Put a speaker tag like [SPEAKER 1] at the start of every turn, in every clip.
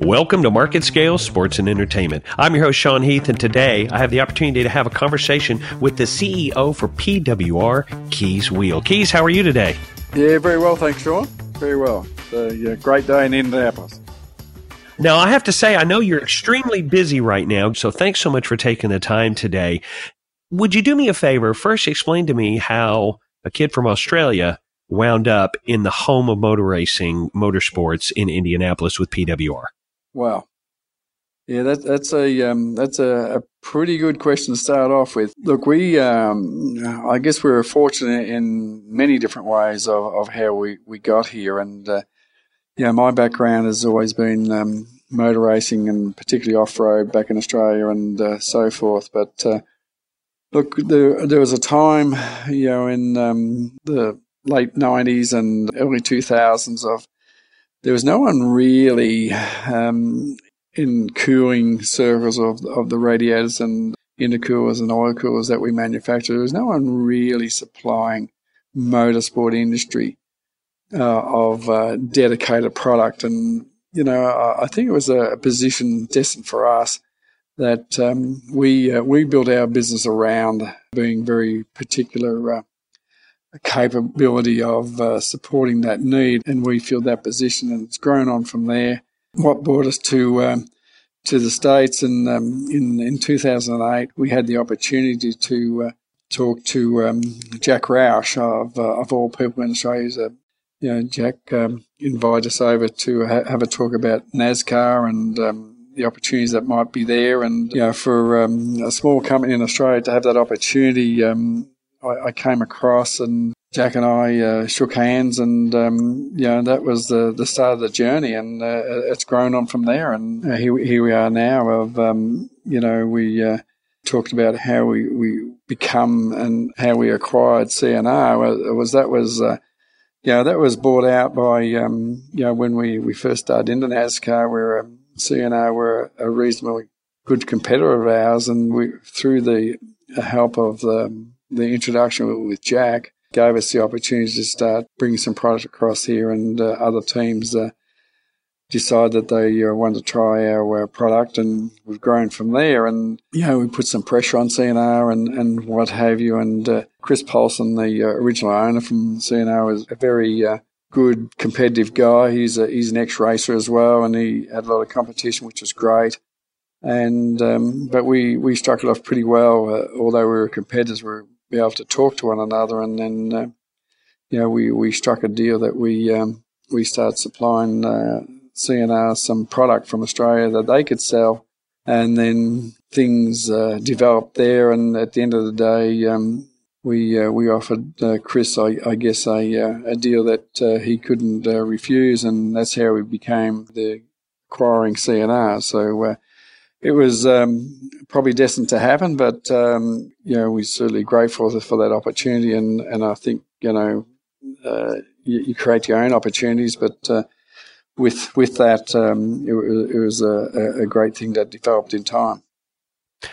[SPEAKER 1] Welcome to Market Scale Sports and Entertainment. I'm your host, Sean Heath, and today I have the opportunity to have a conversation with the CEO for PWR, Kees Weel. Kees, how are you today?
[SPEAKER 2] Yeah, very well, thanks, Sean. Very well. So, yeah, great day in Indianapolis.
[SPEAKER 1] Now, I have to say, I know you're extremely busy right now, so thanks so much for taking the time today. Would you do me a favor? First, explain to me how a kid from Australia wound up in the home of motor racing, motorsports in Indianapolis with PWR?
[SPEAKER 2] Wow. Yeah, that, that's a um, that's a, a, pretty good question to start off with. Look, we um, I guess we were fortunate in many different ways of, of how we, we got here, and uh, yeah, my background has always been um, motor racing and particularly off road back in Australia and uh, so forth. But uh, look, there there was a time, you know, in um, the late 90s and early 2000s of there was no one really um, in cooling circles of, of the radiators and intercoolers and oil coolers that we manufacture. There was no one really supplying motorsport industry uh, of uh, dedicated product. And, you know, I, I think it was a, position destined for us that um, we uh, we built our business around being very particular uh, capability of uh, supporting that need, and we filled that position, and it's grown on from there. What brought us to um, to the states, and um, in in 2008, we had the opportunity to uh, talk to um, Jack Roush of uh, of all people in Australia. you know, Jack um, invited us over to ha- have a talk about NASCAR and um, the opportunities that might be there. And you know, for um, a small company in Australia to have that opportunity, um, I, I came across and Jack and I uh, shook hands, and um, you know that was the the start of the journey, and uh, it's grown on from there. And uh, here here we are now. Of um, you know we uh, talked about how we, we become and how we acquired C&R. It was that was uh, you know that was bought out by um, you know when we, we first started into NASCAR, where um, C&R were a reasonably good competitor of ours, and we through the help of the the introduction with Jack gave us the opportunity to start bringing some product across here, and uh, other teams uh, decided that they uh, wanted to try our uh, product, and we've grown from there. And you know, we put some pressure on C&R and, and what have you. And uh, Chris Paulson, the uh, original owner from C&R, was a very good competitive guy. He's a, he's an ex racer as well, and he had a lot of competition, which was great and um, but we we struck it off pretty well. Uh, although we were competitors, we were be able to talk to one another, and then uh, you know we, we struck a deal that we um, we started supplying uh, C&R some product from Australia that they could sell, and then things uh, developed there. And at the end of the day, um, we uh, we offered uh, Chris, I, I guess, a uh, a deal that uh, he couldn't uh, refuse, and that's how we became the acquiring C&R. So it was um, probably destined to happen, but um, you know we're certainly grateful for that opportunity, and, and I think you know uh, you, you, create your own opportunities, but uh, with with that, um, it, it, was a, a great thing that developed in time.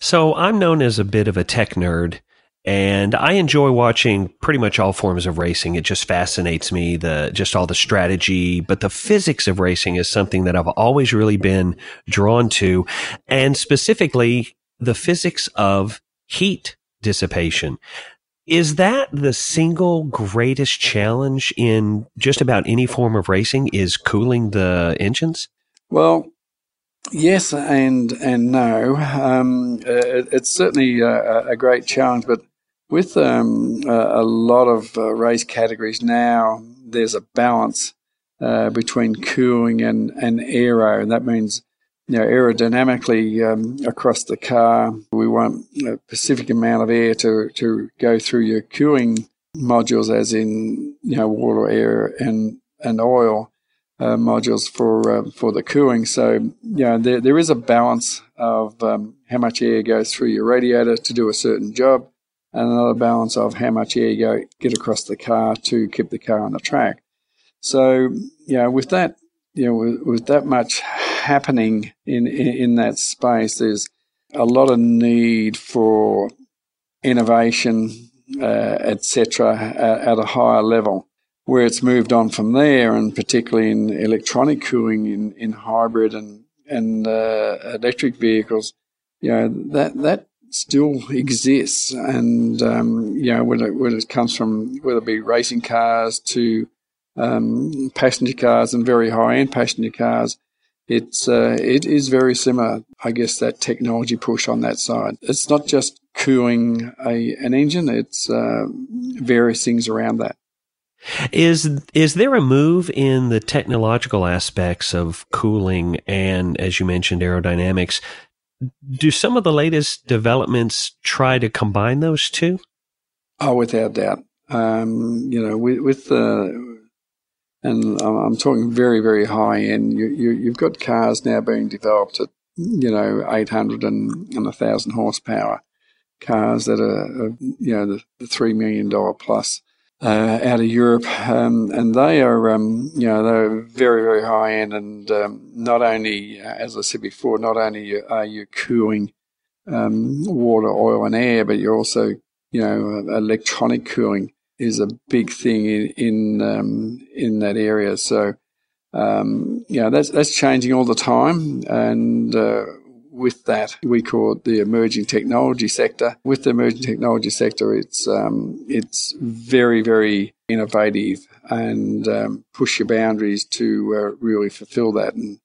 [SPEAKER 1] So I'm known as a bit of a tech nerd. And I enjoy watching pretty much all forms of racing. It just fascinates me, the, just all the strategy, but the physics of racing is something that I've always really been drawn to. And specifically the physics of heat dissipation. Is that the single greatest challenge in just about any form of racing is cooling the engines?
[SPEAKER 2] Well, yes and and no. Um, it, it's certainly a, a, great challenge, but with um, a, a, lot of uh, race categories now, there's a balance uh, between cooling and, and aero, and that means you know, aerodynamically um, across the car, we want a specific amount of air to, to go through your cooling modules, as in you know water, air, and and oil uh, modules for uh, for the cooling. So you know there there is a balance of um, how much air goes through your radiator to do a certain job, and another balance of how much air you get across the car to keep the car on the track. So, you know, with that, you know, with, with that much happening in, in, in that space, there's a lot of need for innovation, uh, etc., at, at a higher level. Where it's moved on from there, and particularly in electronic cooling, in, in hybrid and and uh, electric vehicles, you know that that still exists, and um, you know it, when it comes from whether it be racing cars to um, passenger cars and very high end passenger cars, it's uh, it is very similar. I guess that technology push on that side. It's not just cooling a an engine; it's uh, various things around that.
[SPEAKER 1] Is is there a move in the technological aspects of cooling and, as you mentioned, aerodynamics? Do some of the latest developments try to combine those two?
[SPEAKER 2] Oh, without doubt. Um, you know, with, with the and I'm talking very, very high end. You, you, have got cars now being developed at, you know, 800 and, and 1,000 horsepower cars that are, you know, the, the $3 million plus uh, out of Europe, um, and they are, um, you know, they're very, very high end. And um, not only, uh, as I said before, not only are you cooling um, water, oil, and air, but you're also, you know, uh, electronic cooling is a big thing in in, um, in that area. So, um, you know, that's that's changing all the time, and uh, with that, we call it the emerging technology sector. With the emerging technology sector, it's um, it's very very innovative and um, push your boundaries to uh, really fulfil that. And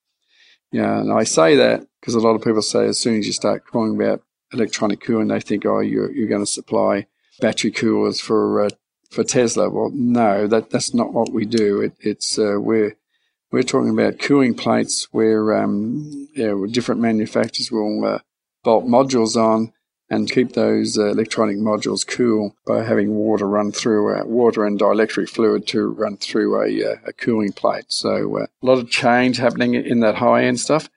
[SPEAKER 2] yeah, and I say that because a lot of people say as soon as you start talking about electronic cooling, they think, oh, you're you're going to supply battery coolers for uh, for Tesla. Well, no, that that's not what we do. It, it's uh, we're we're talking about cooling plates where um, yeah, different manufacturers will uh, bolt modules on and keep those uh, electronic modules cool by having water run through uh, water and dielectric fluid to run through a, uh, a cooling plate. So uh, a lot of change happening in that high end stuff.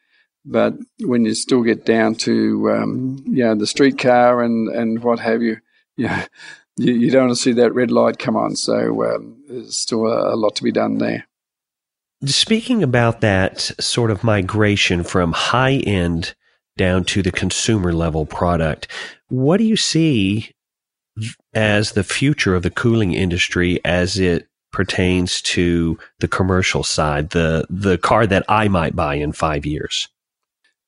[SPEAKER 2] But when you still get down to um, you know the streetcar and, and what have you, yeah, you, you, don't want to see that red light come on. So um, there's still a, a lot to be done there.
[SPEAKER 1] Speaking about that sort of migration from high end down to the consumer level product, what do you see as the future of the cooling industry as it pertains to the commercial side, the the car that I might buy in five years?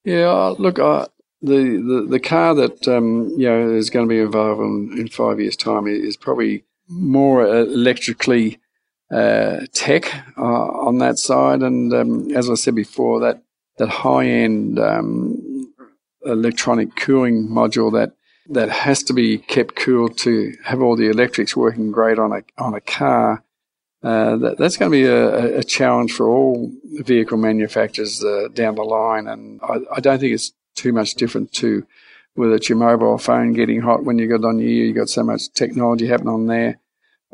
[SPEAKER 2] Yeah, look, uh, the, the the car that um, you know is going to be involved in, in five years' time is probably more electrically tech uh, on that side. And um, as I said before, that that high end um, electronic cooling module that that has to be kept cool to have all the electrics working great on a on a car. Uh, that, that's going to be a, a, challenge for all vehicle manufacturers uh, down the line, and I, I, don't think it's too much different to whether it's your mobile phone getting hot when you got on your ear. You got so much technology happening on there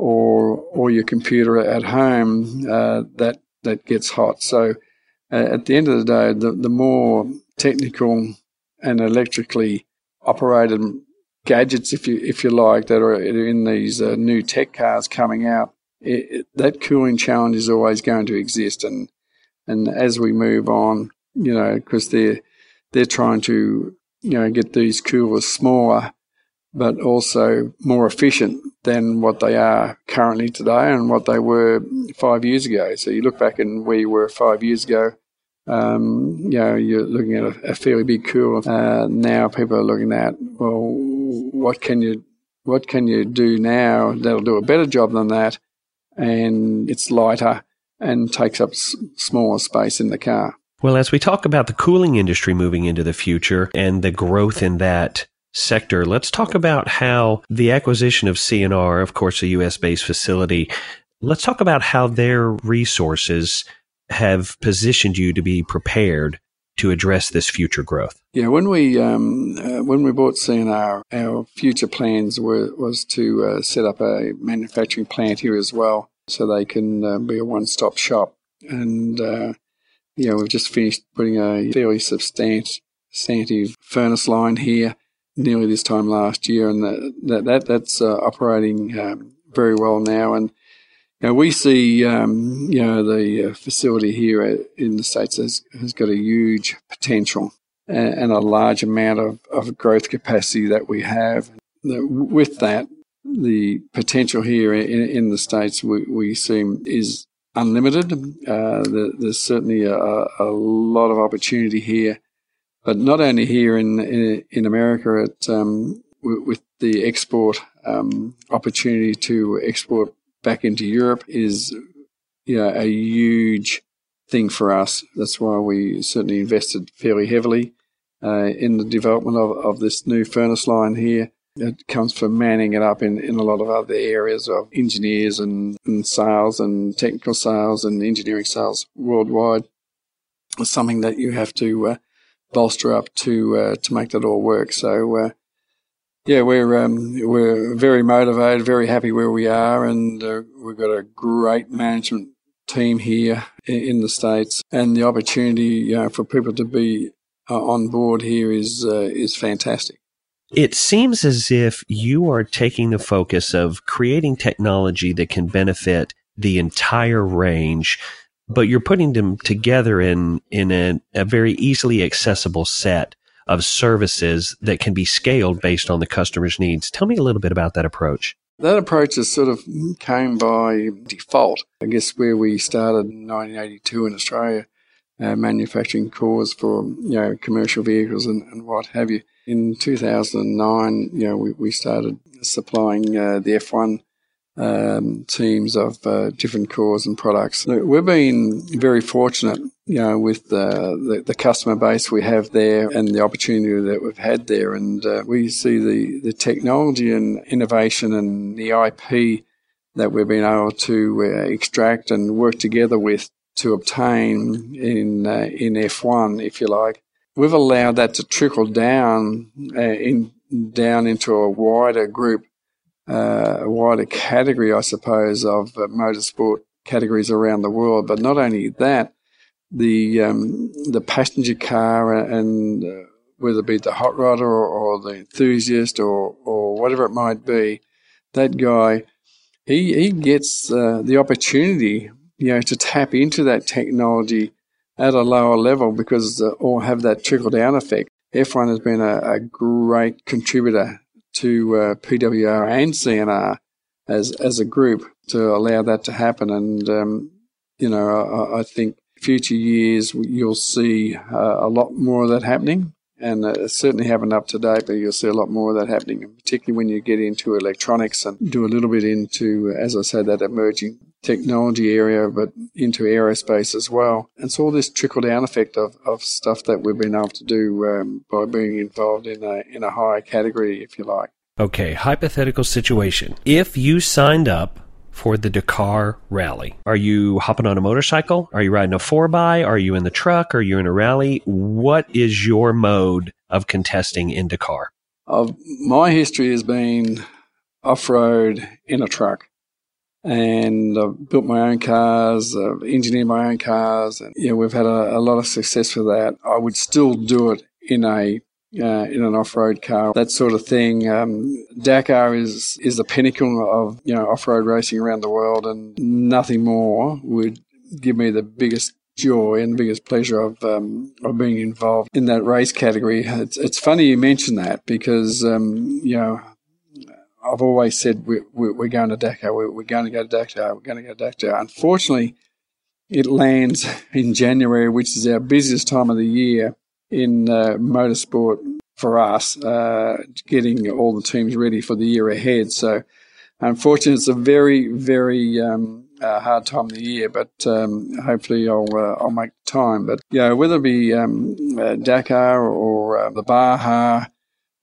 [SPEAKER 2] or or your computer at home uh, that that gets hot. So uh, at the end of the day, the, the more technical and electrically operated gadgets, if you if you like, that are in these uh, new tech cars coming out, it, it, that cooling challenge is always going to exist. And and as we move on, you know, because they're they're trying to you know get these coolers smaller but also more efficient than what they are currently today and what they were five years ago. So you look back and where you were five years ago, um, you know, you're looking at a, a fairly big cool. Uh, now people are looking at, well, what can you, what can you do now that'll do a better job than that? And it's lighter and takes up s- smaller space in the car.
[SPEAKER 1] Well, as we talk about the cooling industry moving into the future and the growth in that, sector, let's talk about how the acquisition of C&R, of course, a US based facility, let's talk about how their resources have positioned you to be prepared to address this future growth.
[SPEAKER 2] Yeah, when we um, uh, when we bought C&R, our future plans were was to uh, set up a manufacturing plant here as well, so they can uh, be a one stop shop. And uh, you we've just finished putting a fairly substantive furnace line here nearly this time last year, and that, that, that that's uh, operating um, very well now. And you know, we see um, you know the uh, facility here in the states has, has got a huge potential and, and, a large amount of, of growth capacity that we have. With that, the potential here in, in the states we, we see is unlimited. Uh, there's certainly a, a, lot of opportunity here, but not only here in in, in America. At, um, with the export um, opportunity to export back into Europe is you know, a huge thing for us. That's why we certainly invested fairly heavily uh, in the development of, of this new furnace line here. It comes from manning it up in, in a lot of other areas of engineers and, and sales and technical sales and engineering sales worldwide. It's something that you have to uh, bolster up to uh, to make that all work. So uh, yeah, we're um, we're very motivated, very happy where we are, and uh, we've got a great management team here in the states, and the opportunity you know, for people to be uh, on board here is uh, is fantastic.
[SPEAKER 1] It seems as if you are taking the focus of creating technology that can benefit the entire range, but you're putting them together in in a, a very easily accessible set of services that can be scaled based on the customer's needs. Tell me a little bit about that approach.
[SPEAKER 2] That approach has sort of came by default. I guess where we started in 1982 in Australia, uh, manufacturing cores for you know commercial vehicles and, and what have you. In 2009, you know, we, we started supplying uh, the F1 um, teams of uh, different cores and products. We've been very fortunate, you know, with the, the customer base we have there and the opportunity that we've had there. And uh, we see the, the technology and innovation and the IP that we've been able to uh, extract and work together with to obtain in uh, in F1, if you like. We've allowed that to trickle down uh, in down into a wider group a wider category, I suppose, of uh, motorsport categories around the world. But not only that, the um, the passenger car and uh, whether it be the hot rodder or, or, the enthusiast or or whatever it might be, that guy he he gets uh, the opportunity, you know, to tap into that technology at a lower level because uh, or have that trickle down effect. F1 has been a, a great contributor to uh, PWR and C&R as as a group to allow that to happen. And um, you know, I, I, think future years you'll see uh, a lot more of that happening. And uh, certainly haven't up to date, but you'll see a lot more of that happening, particularly when you get into electronics and do a little bit into, as I said, that emerging technology area, but into aerospace as well. And so all this trickle down effect of, of stuff that we've been able to do um, by being involved in a, in a higher category, if you like.
[SPEAKER 1] Okay, hypothetical situation. If you signed up for the Dakar rally, are you hopping on a motorcycle? Are you riding a 4x? Are you in the truck? Are you in a rally? What is your mode of contesting in Dakar?
[SPEAKER 2] Uh, my history has been off road in a truck and I've built my own cars, I've engineered my own cars, and yeah, we've had a, a lot of success with that. I would still do it in a uh, in an off-road car, that sort of thing. Um, Dakar is is the pinnacle of you know off-road racing around the world, and nothing more would give me the biggest joy and biggest pleasure of um, of being involved in that race category. It's, it's funny you mention that because um, you know I've always said we, are going to Dakar, we're, we're, going to go to Dakar, we're going to go to Dakar. Unfortunately, it lands in January, which is our busiest time of the year in uh, motorsport for us, uh, getting all the teams ready for the year ahead. So, unfortunately, it's a very, very um, uh, hard time of the year, but um, hopefully I'll uh, I'll make time. But yeah, whether it be um, uh, Dakar or uh, the Baja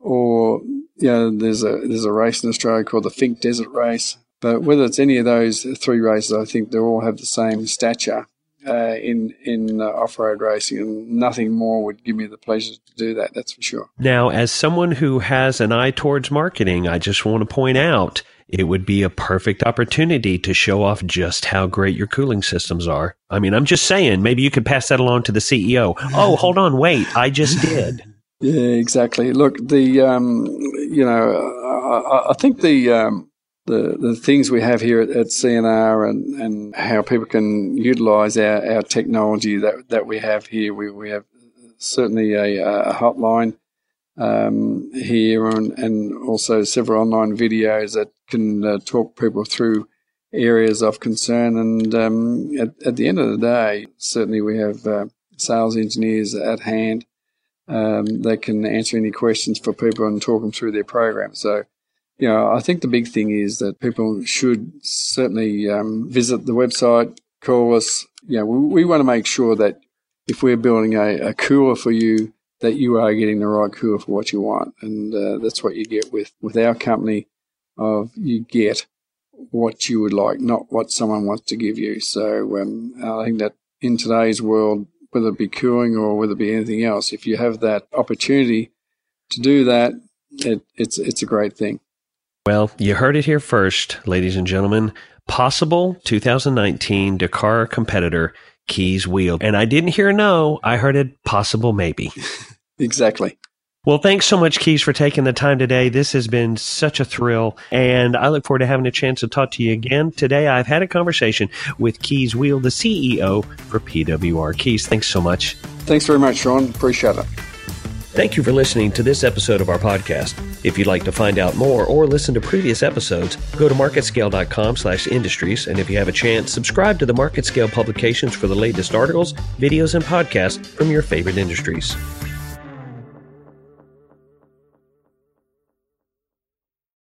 [SPEAKER 2] or yeah, there's a there's a race in Australia called the Finke Desert Race. But whether it's any of those three races, I think they all have the same stature uh, in in uh, off road racing, and nothing more would give me the pleasure to do that. That's for sure.
[SPEAKER 1] Now, as someone who has an eye towards marketing, I just want to point out it would be a perfect opportunity to show off just how great your cooling systems are. I mean, I'm just saying, maybe you could pass that along to the CEO. Oh, hold on, wait, I just did.
[SPEAKER 2] Yeah, exactly. Look, the um, you know, I, I think the um, the the things we have here at, at, C&R and, and how people can utilise our, our technology that that we have here. We we have certainly a, a hotline um, here and, and also several online videos that can uh, talk people through areas of concern. And um, at, at, the end of the day, certainly we have uh, sales engineers at hand um, that can answer any questions for people and talk them through their program. So, you know, I think the big thing is that people should certainly um, visit the website, call us. You know, we, we want to make sure that if we're building a, a cooler for you, that you are getting the right cooler for what you want. And uh, that's what you get with, with our company of you get what you would like, not what someone wants to give you. So um, I think that in today's world, whether it be cooling or whether it be anything else, if you have that opportunity to do that, it, it's it's a great thing.
[SPEAKER 1] Well, you heard it here first, ladies and gentlemen. Possible 2019 Dakar competitor Kees Weel, and I didn't hear no. I heard it possible maybe.
[SPEAKER 2] exactly.
[SPEAKER 1] Well, thanks so much, Kees, for taking the time today. This has been such a thrill, and I look forward to having a chance to talk to you again. Today, I've had a conversation with Kees Weel, the CEO for PWR. Kees, thanks so much.
[SPEAKER 2] Thanks very much, Sean. Appreciate it.
[SPEAKER 1] Thank you for listening to this episode of our podcast. If you'd like to find out more or listen to previous episodes, go to marketscale.com slash industries. And if you have a chance, subscribe to the Market Scale publications for the latest articles, videos, and podcasts from your favorite industries.